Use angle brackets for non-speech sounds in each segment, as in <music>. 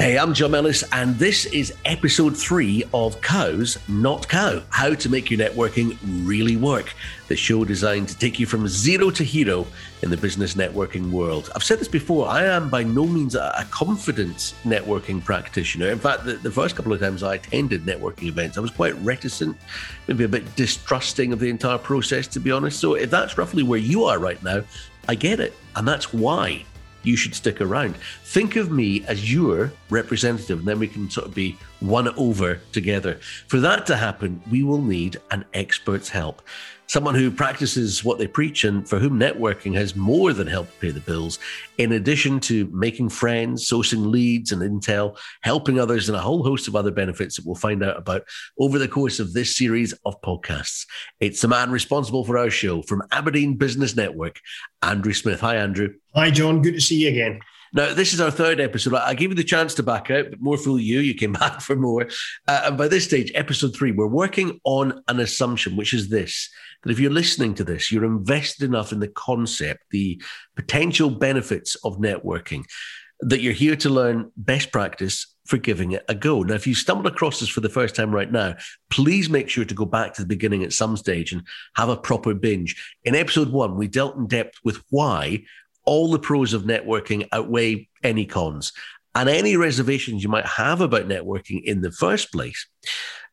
Hey, I'm John Mellis, and this is episode three of Cows Not Cow How to Make Your Networking Really Work, the show designed to take you from zero to hero in the business networking world. I've said this before, I am by no means a, confident networking practitioner. In fact, the, the first couple of times I attended networking events, I was quite reticent, maybe a bit distrusting of the entire process, to be honest. So if that's roughly where you are right now, I get it. And that's why you should stick around. Think of me as your representative, and then we can sort of be won over together. For that to happen, we will need an expert's help someone who practices what they preach and for whom networking has more than helped pay the bills, in addition to making friends, sourcing leads and intel, helping others, and a whole host of other benefits that we'll find out about over the course of this series of podcasts. It's the man responsible for our show from Aberdeen Business Network, Andrew Smith. Hi, Andrew. Hi, John. Good to see you again. Now, this is our third episode. I gave you the chance to back out, but more fool you. You came <laughs> back for more. Uh, and by this stage, episode three, we're working on an assumption, which is this that if you're listening to this, you're invested enough in the concept, the potential benefits of networking, that you're here to learn best practice for giving it a go. Now, if you stumbled across this for the first time right now, please make sure to go back to the beginning at some stage and have a proper binge. In episode one, we dealt in depth with why all the pros of networking outweigh any cons and any reservations you might have about networking in the first place.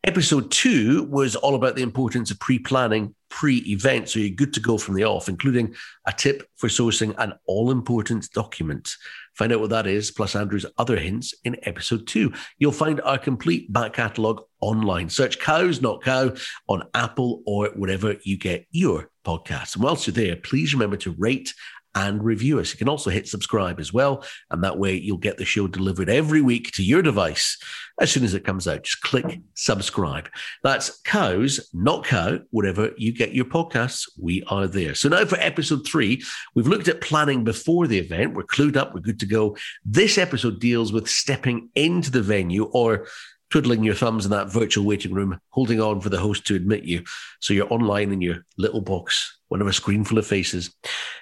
Episode two was all about the importance of pre planning pre event. So you're good to go from the off, including a tip for sourcing an all important document. Find out what that is, plus Andrew's other hints in episode two. You'll find our complete back catalogue online. Search Cows Not Cow on Apple or wherever you get your podcasts. And whilst you're there, please remember to rate and review us. You can also hit subscribe as well. And that way you'll get the show delivered every week to your device as soon as it comes out. Just click subscribe. That's cows, not cow, wherever you get your podcasts. We are there. So now for episode three, we've looked at planning before the event. We're clued up. We're good to go. This episode deals with stepping into the venue or twiddling your thumbs in that virtual waiting room, holding on for the host to admit you. So you're online in your little box one of a screen full of faces.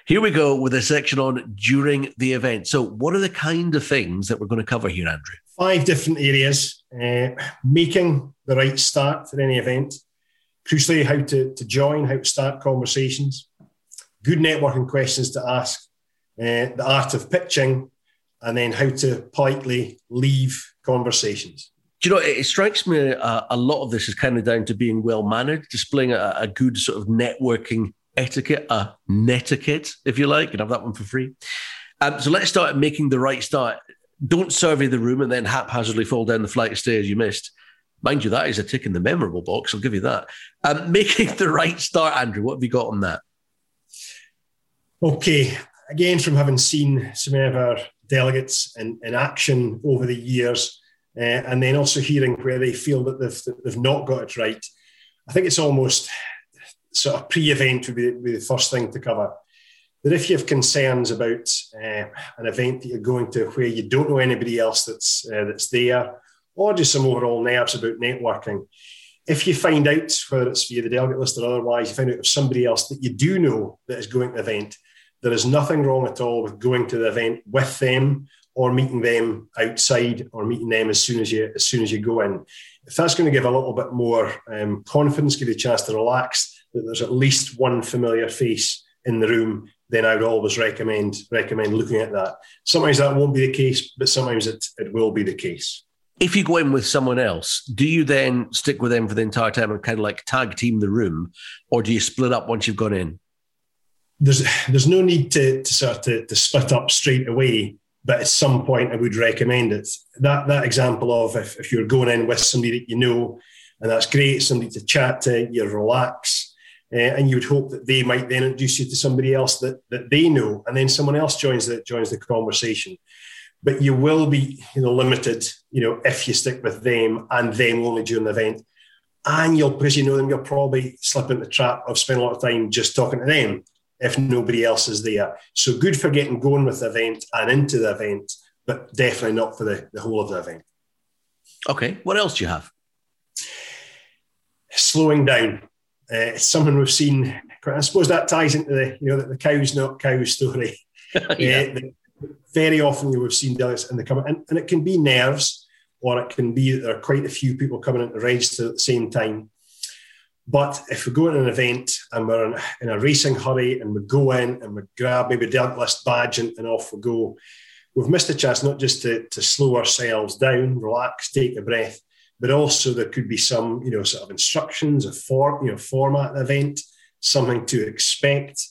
Here we go with a section on during the event. So, what are the kind of things that we're going to cover here, Andrew? Five different areas uh, making the right start for any event, crucially, how to, to join, how to start conversations, good networking questions to ask, uh, the art of pitching, and then how to politely leave conversations. You know, it, strikes me uh, a lot of this is kind of down to being well mannered, displaying a, a good sort of networking etiquette, a netiquette, if you like. Can have that one for free. Um, so let's start making the right start. Don't survey the room and then haphazardly fall down the flight of stairs you missed. Mind you, that is a tick in the memorable box. I'll give you that. Um, <laughs> making the right start, Andrew. What have you got on that? Okay. Again, from having seen some of our delegates in, in action over the years, uh, and then also hearing where they feel that they've, they've not got it right, I think it's almost sort of pre-event would be, be, the first thing to cover. That if you have concerns about uh, an event that you're going to where you don't know anybody else that's uh, that's there, or just some overall nerves about networking, if you find out whether it's via the delegate list or otherwise, you find out of somebody else that you do know that is going to the event, there is nothing wrong at all with going to the event with them or meeting them outside or meeting them as soon as you as soon as you go in. If that's going to give a little bit more um, confidence, give you a chance to relax, that there's at least one familiar face in the room, then I would always recommend recommend looking at that. Sometimes that won't be the case, but sometimes it, it will be the case. If you go in with someone else, do you then stick with them for the entire time and kind of like tag team the room, or do you split up once you've gone in? There's there's no need to, to sort of to, to split up straight away, but at some point I would recommend it. That that example of if, if you're going in with somebody that you know, and that's great, somebody to chat to, you relax, uh, and you would hope that they might then introduce you to somebody else that, that they know, and then someone else joins the joins the conversation. But you will be, you know, limited, you know, if you stick with them and them only during the event. And you'll, because you know them, you'll probably slip into the trap of spending a lot of time just talking to them if nobody else is there. So good for getting going with the event and into the event, but definitely not for the, the whole of the event. Okay. What else do you have? Slowing down. Uh, it's something we've seen. I suppose that ties into the you know the, the cows not cows story. <laughs> yeah. uh, the, very often you have seen delegates and they come and, and it can be nerves or it can be that there are quite a few people coming into register at the same time. But if we go in an event and we're in, in a racing hurry and we go in and we grab maybe a delegate list badge and, and off we go, we've missed a chance not just to, to slow ourselves down, relax, take a breath, but also there could be some, you know, sort of instructions, a for, you know, format the event, something to expect.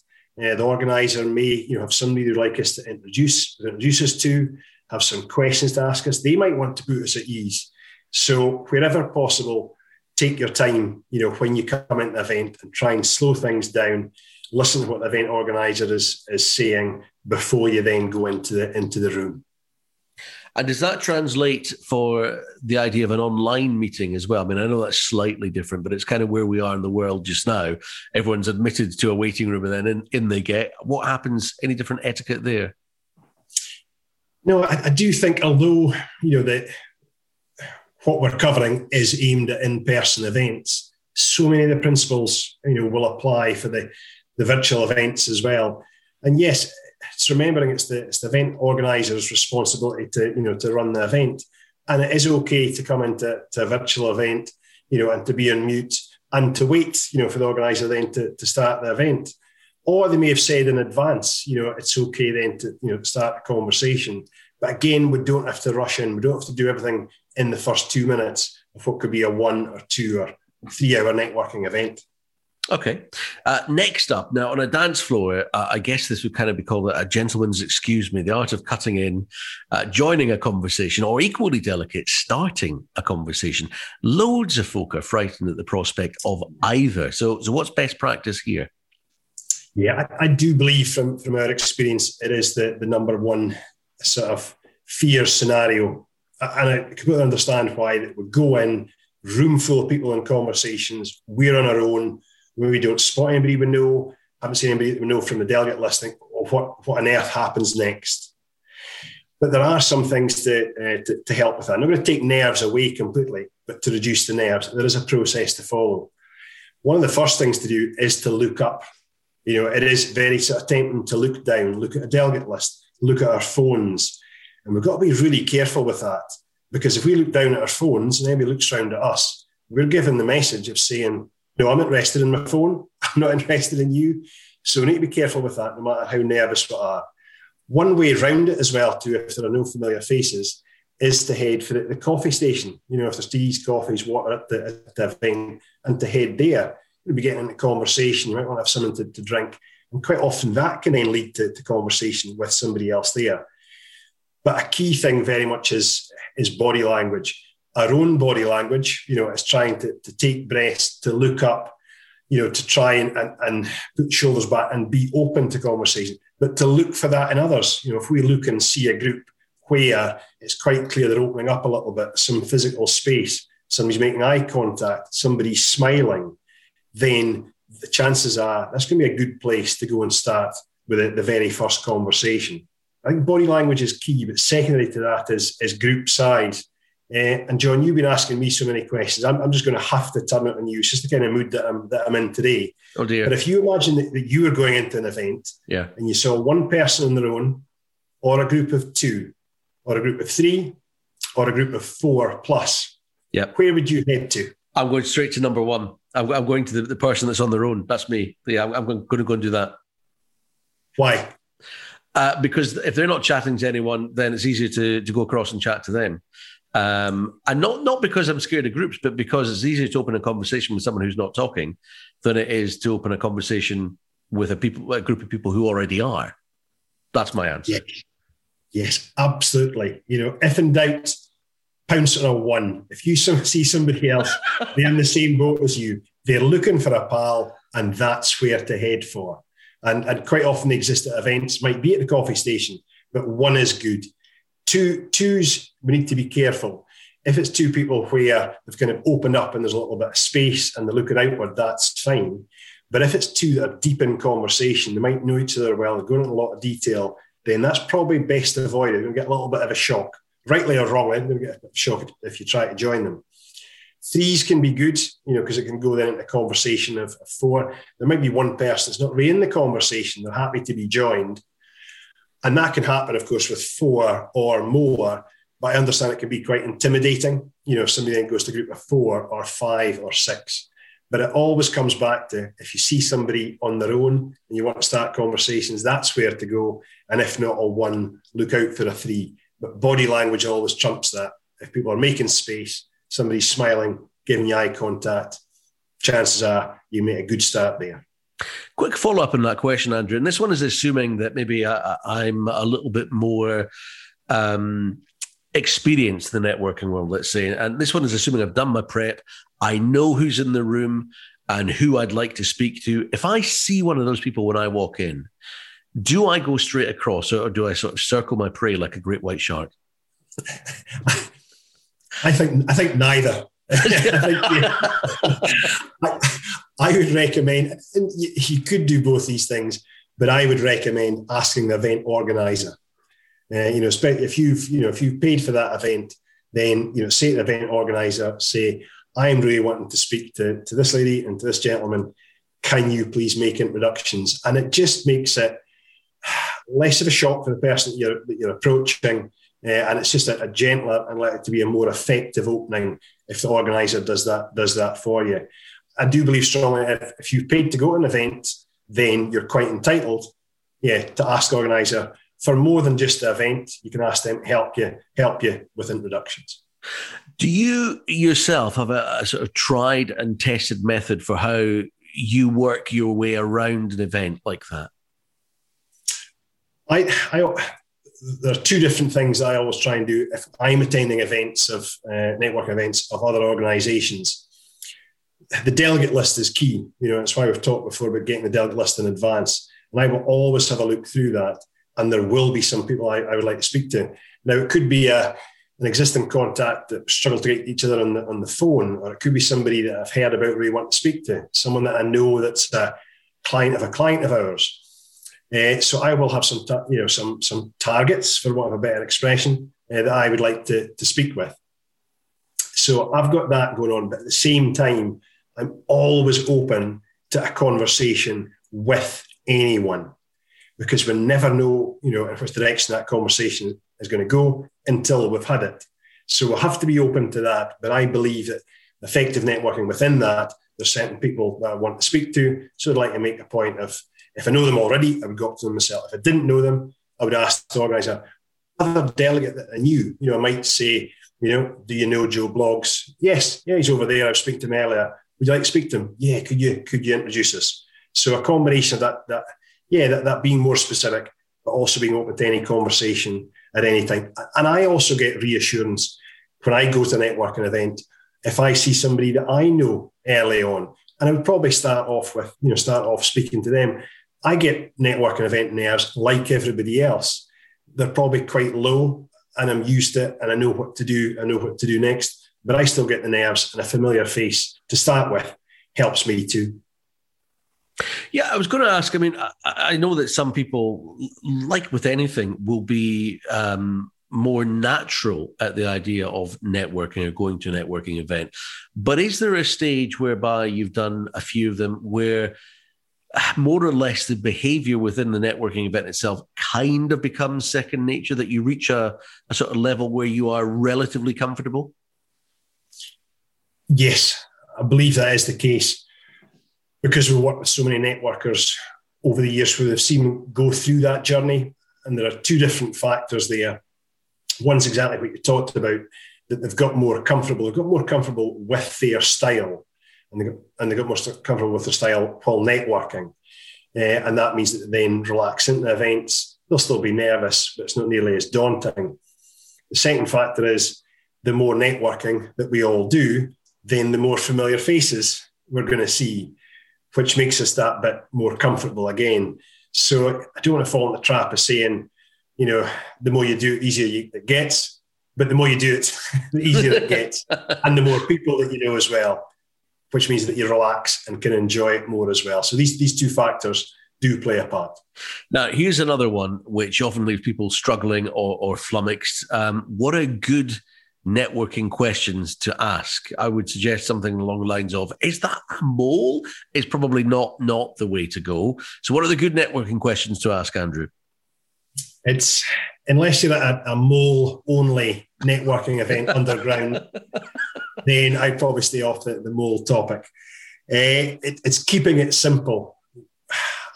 Uh, the organizer may, you know, have somebody they'd like us to introduce, introduce us to, have some questions to ask us. They might want to put us at ease. So wherever possible, take your time, you know, when you come into the event and try and slow things down, listen to what the event organizer is, is saying before you then go into the into the room. And does that translate for the idea of an online meeting as well? I mean, I know that's slightly different, but it's kind of where we are in the world just now. Everyone's admitted to a waiting room and then in, in they get. What happens? Any different etiquette there? No, I, I do think, although, you know, that what we're covering is aimed at in-person events, so many of the principles, you know, will apply for the, the virtual events as well. And yes, it's remembering it's the it's the event organizer's responsibility to you know to run the event, and it is okay to come into to a virtual event, you know, and to be on mute and to wait, you know, for the organizer then to, to start the event. Or they may have said in advance, you know, it's okay then to you know start a conversation. But again, we don't have to rush in. We don't have to do everything in the first two minutes of what could be a one or two or three hour networking event. Okay. Uh, next up, now on a dance floor, uh, I guess this would kind of be called a gentleman's excuse me, the art of cutting in, uh, joining a conversation, or equally delicate, starting a conversation. Loads of folk are frightened at the prospect of either. So, so what's best practice here? Yeah, I, I do believe from, from our experience, it is the, the number one sort of fear scenario. And I completely understand why that would go in, room full of people in conversations, we're on our own we don't spot anybody we know, haven't seen anybody we know from the delegate listing, of what, what on earth happens next. But there are some things to, uh, to, to, help with that. I'm not going to take nerves away completely, but to reduce the nerves, there is a process to follow. One of the first things to do is to look up. You know, it is very sort of tempting to look down, look at a delegate list, look at our phones. And we've got to be really careful with that because if we look down at our phones and anybody looks around at us, we're given the message of saying, no, I'm interested in my phone. <laughs> I'm not interested in you. So we need to be careful with that, no matter how nervous we are. One way around it as well, too, if there are no familiar faces, is to head for the, the coffee station. You know, if there's teas, coffees, water at the, at the thing, and to head there. You'll be getting into conversation. You might want to have something to, to drink. And quite often that can then lead to, to conversation with somebody else there. But a key thing very much is, is body language our own body language, you know, is trying to, to take breaths, to look up, you know, to try and, and, and put shoulders back and be open to conversation, but to look for that in others. You know, if we look and see a group where it's quite clear they're opening up a little bit, some physical space, somebody's making eye contact, somebody's smiling, then the chances are that's going to be a good place to go and start with the, the very first conversation. I think body language is key, but secondary to that is, is group size uh, and John, you've been asking me so many questions. I'm, I'm just going to have to turn it on you. It's just the kind of mood that I'm that I'm in today. Oh dear! But if you imagine that, that you were going into an event, yeah, and you saw one person on their own, or a group of two, or a group of three, or a group of four plus, yeah, where would you head to? I'm going straight to number one. I'm, I'm going to the, the person that's on their own. That's me. Yeah, I'm, I'm going to go and do that. Why? Uh, because if they're not chatting to anyone, then it's easier to, to go across and chat to them. Um, and not not because I'm scared of groups, but because it's easier to open a conversation with someone who's not talking than it is to open a conversation with a people a group of people who already are. That's my answer. Yes, yes absolutely. You know, if in doubt, pounce on a one. If you see somebody else, they're in the same boat as you. They're looking for a pal, and that's where to head for. And, and quite often they exist at events, might be at the coffee station, but one is good two twos we need to be careful. If it's two people where they've kind of opened up and there's a little bit of space and they're looking outward, that's fine. But if it's two that are deep in conversation, they might know each other well, they're going into a lot of detail, then that's probably best avoided. You'll get a little bit of a shock, rightly or wrongly. You'll get a shock if you try to join them. Threes can be good, you know, because it can go then into a conversation of four. There might be one person that's not really in the conversation; they're happy to be joined, And that can happen, of course, with four or more. But I understand it can be quite intimidating. You know, if somebody then goes to a group of four or five or six. But it always comes back to if you see somebody on their own and you want to start conversations, that's where to go. And if not a one, look out for a three. But body language always trumps that. If people are making space, somebody's smiling, giving you eye contact, chances are you make a good start there. Quick follow up on that question, Andrew. And this one is assuming that maybe I, am a little bit more um, experienced in the networking world, let's say. And this one is assuming I've done my prep, I know who's in the room and who I'd like to speak to. If I see one of those people when I walk in, do I go straight across or do I sort of circle my prey like a great white shark? <laughs> I think I think neither. <laughs> I, think. I, I, would recommend you could do both these things, but I would recommend asking the event organizer. Uh, you know, if you've you know if you've paid for that event, then you know say to the event organizer, say, "I'm really wanting to speak to to this lady and to this gentleman. Can you please make introductions?" And it just makes it less of a shock for the person that you're, that you're approaching. Uh, and it's just a, a, gentler and likely to be a more effective opening if the organizer does that does that for you. I do believe strongly if, if you've paid to go to an event, then you're quite entitled, yeah, to ask the organizer for more than just the event. You can ask them help you help you with introductions. Do you yourself have a, a sort of tried and tested method for how you work your way around an event like that? I, I there are two different things I always try and do if I'm attending events of uh, network events of other organisations. The delegate list is key. You know, that's why we've talked before about getting the delegate list in advance. And I will always have a look through that. And there will be some people I, I would like to speak to. Now, it could be a, an existing contact that struggle to get each other on the, on the phone, or it could be somebody that I've heard about really want to speak to, someone that I know that's a client of a client of ours uh, so I will have some, ta- you know, some some targets, for want of a better expression, uh, that I would like to, to speak with. So I've got that going on, but at the same time, I'm always open to a conversation with anyone because we never know, you know, in which direction that conversation is going to go until we've had it. So we'll have to be open to that. But I believe that effective networking within that, there's certain people that I want to speak to. So I'd like to make a point of if I know them already, I would go up to them myself. If I didn't know them, I would ask the organizer, other delegate that I knew, you know, I might say, you know, do you know Joe Bloggs? Yes, yeah, he's over there. I've speaking to him earlier. Would you like to speak to him? Yeah, could you could you introduce us? So a combination of that that yeah, that, that being more specific, but also being open to any conversation at any time. And I also get reassurance when I go to a networking event, if I see somebody that I know early on, and I would probably start off with, you know, start off speaking to them. I get networking event nerves like everybody else. They're probably quite low and I'm used to it and I know what to do. I know what to do next, but I still get the nerves and a familiar face to start with helps me too. Yeah, I was going to ask. I mean, I, know that some people, like with anything, will be um, more natural at the idea of networking or going to a networking event. But is there a stage whereby you've done a few of them where more or less the behavior within the networking event itself kind of becomes second nature, that you reach a, a sort of level where you are relatively comfortable? Yes, I believe that is the case because we work with so many networkers over the years who have seen go through that journey. And there are two different factors there. One's exactly what you talked about, that they've got more comfortable, they've got more comfortable with their style and they got, and they got more comfortable with their style while networking. Uh, and that means that they then relax into events. They'll still be nervous, but it's not nearly as daunting. The second factor is the more networking that we all do, then the more familiar faces we're going to see, which makes us that bit more comfortable again. So I don't want to fall in the trap of saying, you know, the more you do, the easier it gets. But the more you do it, <laughs> the easier it gets, <laughs> and the more people that you know as well which means that you relax and can enjoy it more as well. So these these two factors do play a part. Now, here's another one which often leaves people struggling or, or flummoxed. Um, what are good networking questions to ask? I would suggest something along the lines of, "Is that a mole?" Is probably not not the way to go. So, what are the good networking questions to ask, Andrew? It's unless you're at a, a mole only networking event underground, <laughs> then I'd probably stay off the, the mole topic. Uh, it, it's keeping it simple.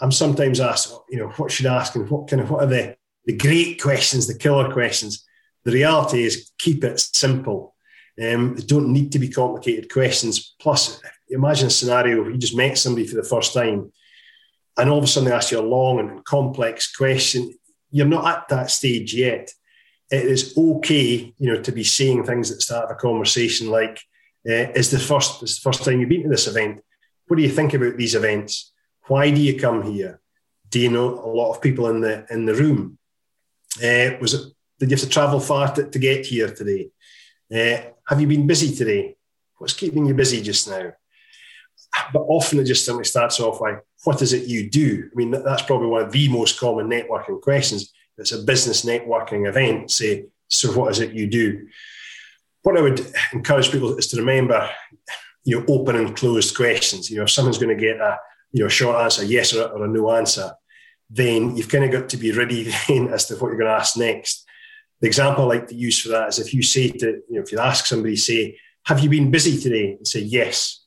I'm sometimes asked, you know, what should I ask and what kind of what are the, the great questions, the killer questions? The reality is keep it simple. Um, they don't need to be complicated questions. Plus, imagine a scenario where you just met somebody for the first time and all of a sudden they ask you a long and complex question. You're not at that stage yet. It is okay, you know, to be saying things at the start of a conversation like, uh, "Is the first is the first time you've been to this event? What do you think about these events? Why do you come here? Do you know a lot of people in the in the room? Uh, was it? Did you have to travel far to, to get here today? Uh, have you been busy today? What's keeping you busy just now? But often it just simply starts off like, what is it you do? I mean, that's probably one of the most common networking questions. It's a business networking event. Say, so what is it you do? What I would encourage people is to remember, you know, open and closed questions. You know, if someone's going to get a, you know, short answer, yes or, or a no answer, then you've kind of got to be ready <laughs> then as to what you're going to ask next. The example I like to use for that is if you say to, you know, if you ask somebody, say, have you been busy today? And say, yes.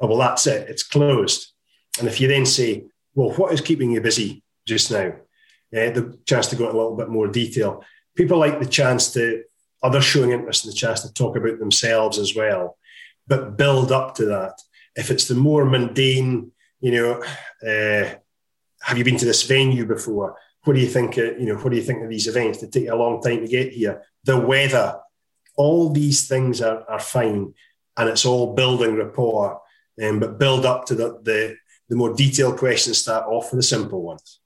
Oh, well, that's it. It's closed. And if you then say, well, what is keeping you busy just now? Uh, the chance to go into a little bit more detail. People like the chance to, others showing interest in the chance to talk about themselves as well, but build up to that. If it's the more mundane, you know, uh, have you been to this venue before? What do you think? Of, you know, what do you think of these events? They take a long time to get here. The weather, all these things are, are fine, and it's all building rapport. Um, but build up to the, the the more detailed questions start off with the simple ones.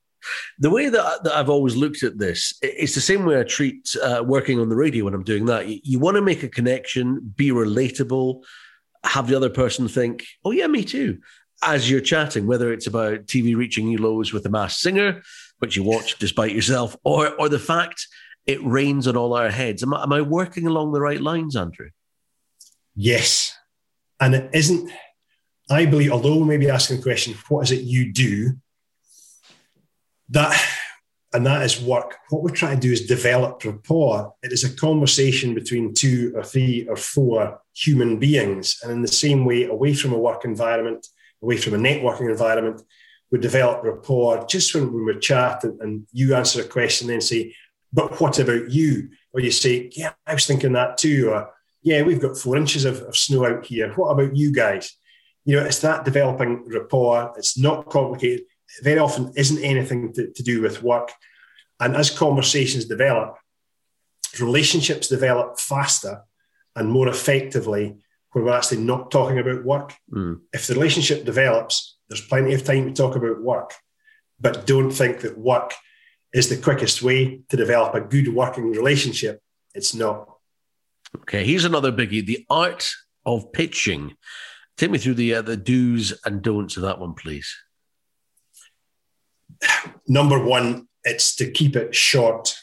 The way that, that I've always looked at this, it's the same way I treat uh, working on the radio when I'm doing that. You, you want to make a connection, be relatable, have the other person think, oh, yeah, me too, as you're chatting, whether it's about TV reaching new lows with a masked singer, which you watch despite yourself, or, or the fact it rains on all our heads. Am I, am I working along the right lines, Andrew? Yes. And it isn't I believe, although we may be asking the question, what is it you do? That and that is work. What we're trying to do is develop rapport. It is a conversation between two or three or four human beings. And in the same way, away from a work environment, away from a networking environment, we develop rapport just when, we chat and, and you answer a question, then say, but what about you? Or you say, yeah, I was thinking that too. Or, yeah, we've got four inches of, of snow out here. What about you guys? you know, it's that developing rapport. It's not complicated. Very often isn't anything to, to do with work. And as conversations develop, relationships develop faster and more effectively when we're actually not talking about work. Mm. If the relationship develops, there's plenty of time to talk about work, but don't think that work is the quickest way to develop a good working relationship. It's not. Okay, here's another biggie the art of pitching. Take me through the uh, the do's and don'ts of that one, please. Number one, it's to keep it short.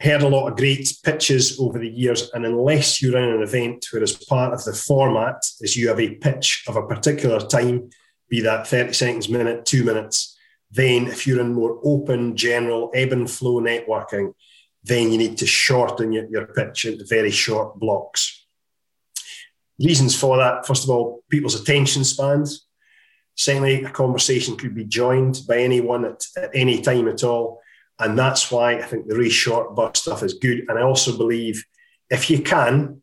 Heard a lot of great pitches over the years, and unless you're in an event where, as part of the format, is you have a pitch of a particular time, be that 30 seconds, minute, two minutes, then if you're in more open, general, ebb and flow networking, then you need to shorten your, your pitch into very short blocks reasons for that, first of all, people's attention spans. Secondly, a conversation could be joined by anyone at, at any time at all. And that's why I think the really short burst stuff is good. And I also believe if you can,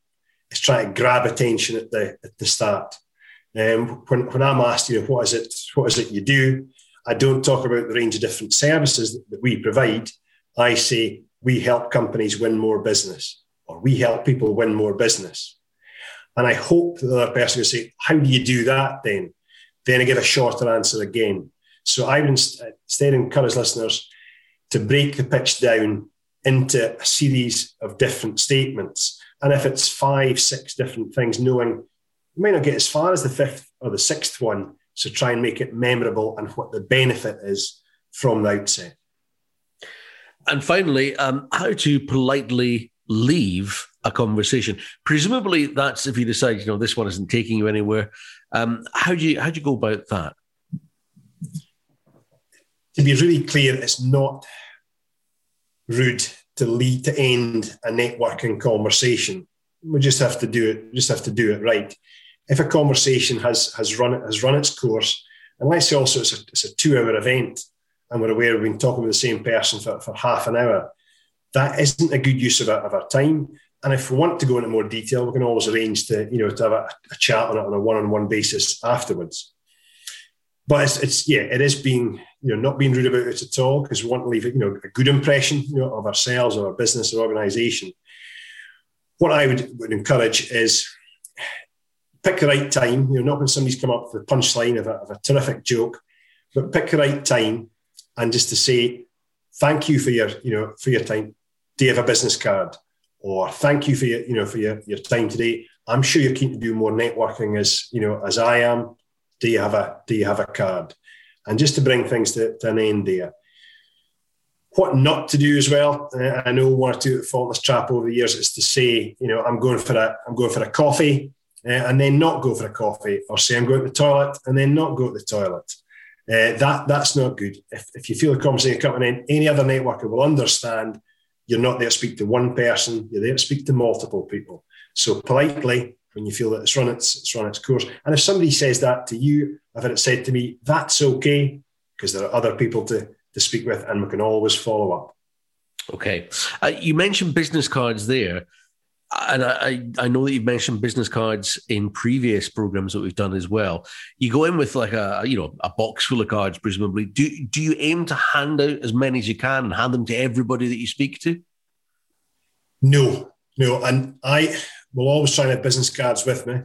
is try to grab attention at the at the start. Um, when, when I'm asked, you know, what is it, what is it you do? I don't talk about the range of different services that, that we provide. I say we help companies win more business, or we help people win more business. And I hope the other person will say, How do you do that then? Then I give a shorter answer again. So I would instead encourage listeners to break the pitch down into a series of different statements. And if it's five, six different things, knowing you may not get as far as the fifth or the sixth one. So try and make it memorable and what the benefit is from the outset. And finally, um, how to politely leave a conversation. Presumably, that's if you decide, you know, this one isn't taking you anywhere. Um, how do you how do you go about that? To be really clear, it's not rude to lead to end a networking conversation. We just have to do it. Just have to do it right. If a conversation has has run has run its course, and let's say also it's a, it's a two hour event, and we're aware we've been talking with the same person for, for half an hour, that isn't a good use of our, of our time. And if we want to go into more detail, we can always arrange to you know to have a, a chat on it on a one on one basis afterwards. But it's, it's yeah, it is being you know not being rude about it at all because we want to leave you know a good impression you know of ourselves or our business or organisation. What I would, would encourage is pick the right time. You know, not when somebody's come up with a punchline of a, of a terrific joke, but pick the right time and just to say thank you for your you know for your time. Do you have a business card? Or thank you for your, you know, for your, your time today. I'm sure you're keen to do more networking as, you know, as I am. Do you have a, do you have a card? And just to bring things to, to an end there. What not to do as well, I know one or two this trap over the years is to say, you know, I'm going for a, I'm going for a coffee, uh, and then not go for a coffee, or say I'm going to the toilet and then not go to the toilet. Uh, that that's not good. If, if you feel the conversation coming in, any other networker will understand you're not there to speak to one person, you're there to speak to multiple people. So politely, when you feel that it's run its, it's run its course. And if somebody says that to you, I've had it said to me, that's okay, because there are other people to, to speak with and we can always follow up. Okay. Uh, you mentioned business cards there. And I, I know that you've mentioned business cards in previous programs that we've done as well. You go in with like a you know a box full of cards, presumably. Do do you aim to hand out as many as you can and hand them to everybody that you speak to? No, no, and I will always try and have business cards with me.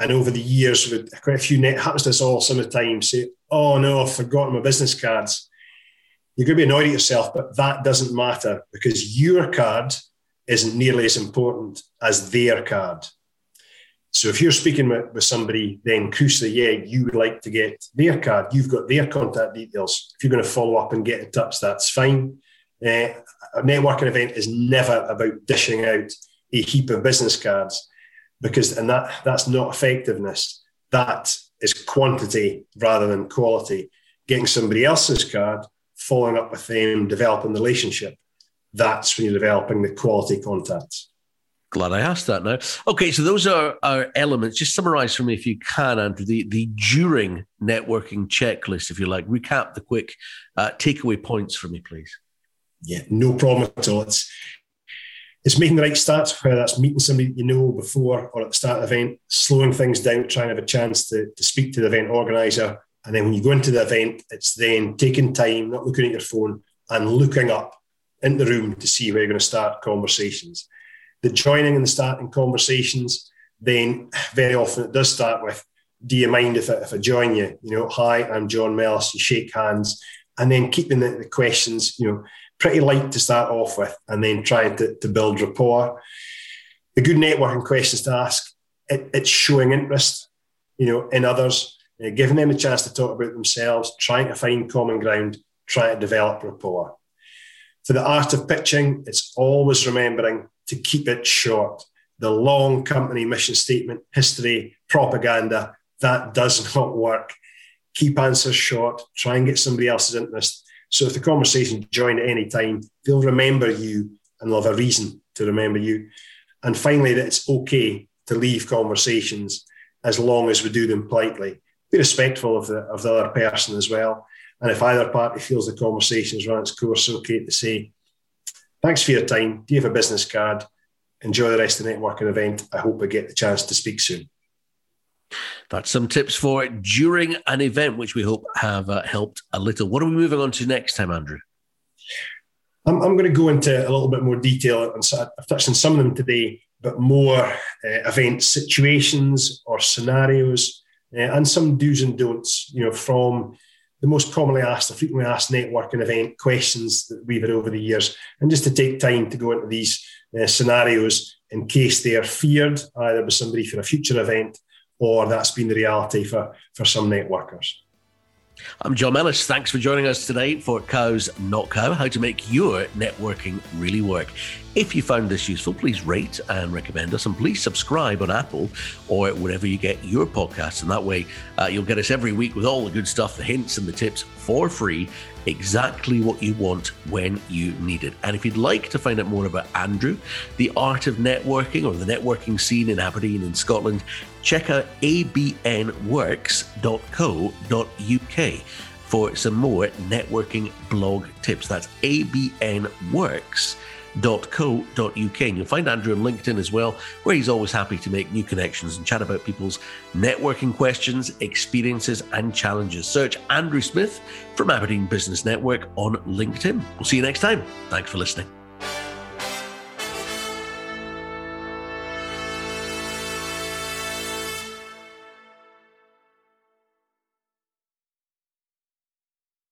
And over the years, with quite a few net happens to us all some of the time. Say, "Oh no, I've forgotten my business cards." You're going to be annoyed at yourself, but that doesn't matter because your card isn't nearly as important as their card. So if you're speaking with, with somebody, then crucially, yeah, you would like to get their card. You've got their contact details. If you're going to follow up and get in touch, that's fine. Uh, a networking event is never about dishing out a heap of business cards because, and that that's not effectiveness. That is quantity rather than quality. Getting somebody else's card, following up with them, developing the relationship that's when you're developing the quality contacts. Glad I asked that now. Okay, so those are our elements. Just summarize for me, if you can, Andrew, the, the during networking checklist, if you like. Recap the quick uh, takeaway points for me, please. Yeah, no problem at all. It's it's making the right starts, whether that's meeting somebody you know before or at the start of the event, slowing things down, trying to have a chance to, to speak to the event organizer. And then when you go into the event, it's then taking time, not looking at your phone, and looking up in the room to see where you're going to start conversations. The joining and the starting conversations, then very often it does start with, do you mind if I, if I join you? You know, hi, I'm John Mellis. You shake hands, and then keeping the, the questions, you know, pretty light to start off with, and then trying to, to build rapport. The good networking questions to ask, it, it's showing interest, you know, in others, uh, giving them a chance to talk about themselves, trying to find common ground, trying to develop rapport. For the art of pitching, it's always remembering to keep it short. The long company mission statement, history, propaganda, that does <laughs> not work. Keep answers short, try and get somebody else's interest. So if the conversation join at any time, they'll remember you and they'll have a reason to remember you. And finally, that it's okay to leave conversations as long as we do them politely. Be respectful of the of the other person as well. And if either party feels the conversation has run its course, okay to say, thanks for your time. Do you have a business card? Enjoy the rest of the networking event. I hope we get the chance to speak soon. That's some tips for it during an event, which we hope have uh, helped a little. What are we moving on to next time, Andrew? I'm, I'm, going to go into a little bit more detail, and so I've touched on some of them today, but more uh, event situations or scenarios, uh, and some do's and don'ts. You know, from the most commonly asked or frequently asked networking event questions that we've had over the years, and just to take time to go into these uh, scenarios in case they are feared either by somebody for a future event or that's been the reality for, for some networkers. I'm John Mellis. Thanks for joining us today for Cows Not Cow, how to make your networking really work. If you found this useful, please rate and recommend us, and please subscribe on Apple or wherever you get your podcasts. And that way, uh, you'll get us every week with all the good stuff, the hints and the tips for free, exactly what you want when you need it. And if you'd like to find out more about Andrew, the art of networking or the networking scene in Aberdeen in Scotland, check out abnworks.co.uk for some more networking blog tips. That's abnworks.co.uk. And you'll find Andrew on LinkedIn as well, where he's always happy to make new connections and chat about people's networking questions, experiences, and challenges. Search Andrew Smith from Aberdeen Business Network on LinkedIn. We'll see you next time. Thanks for listening.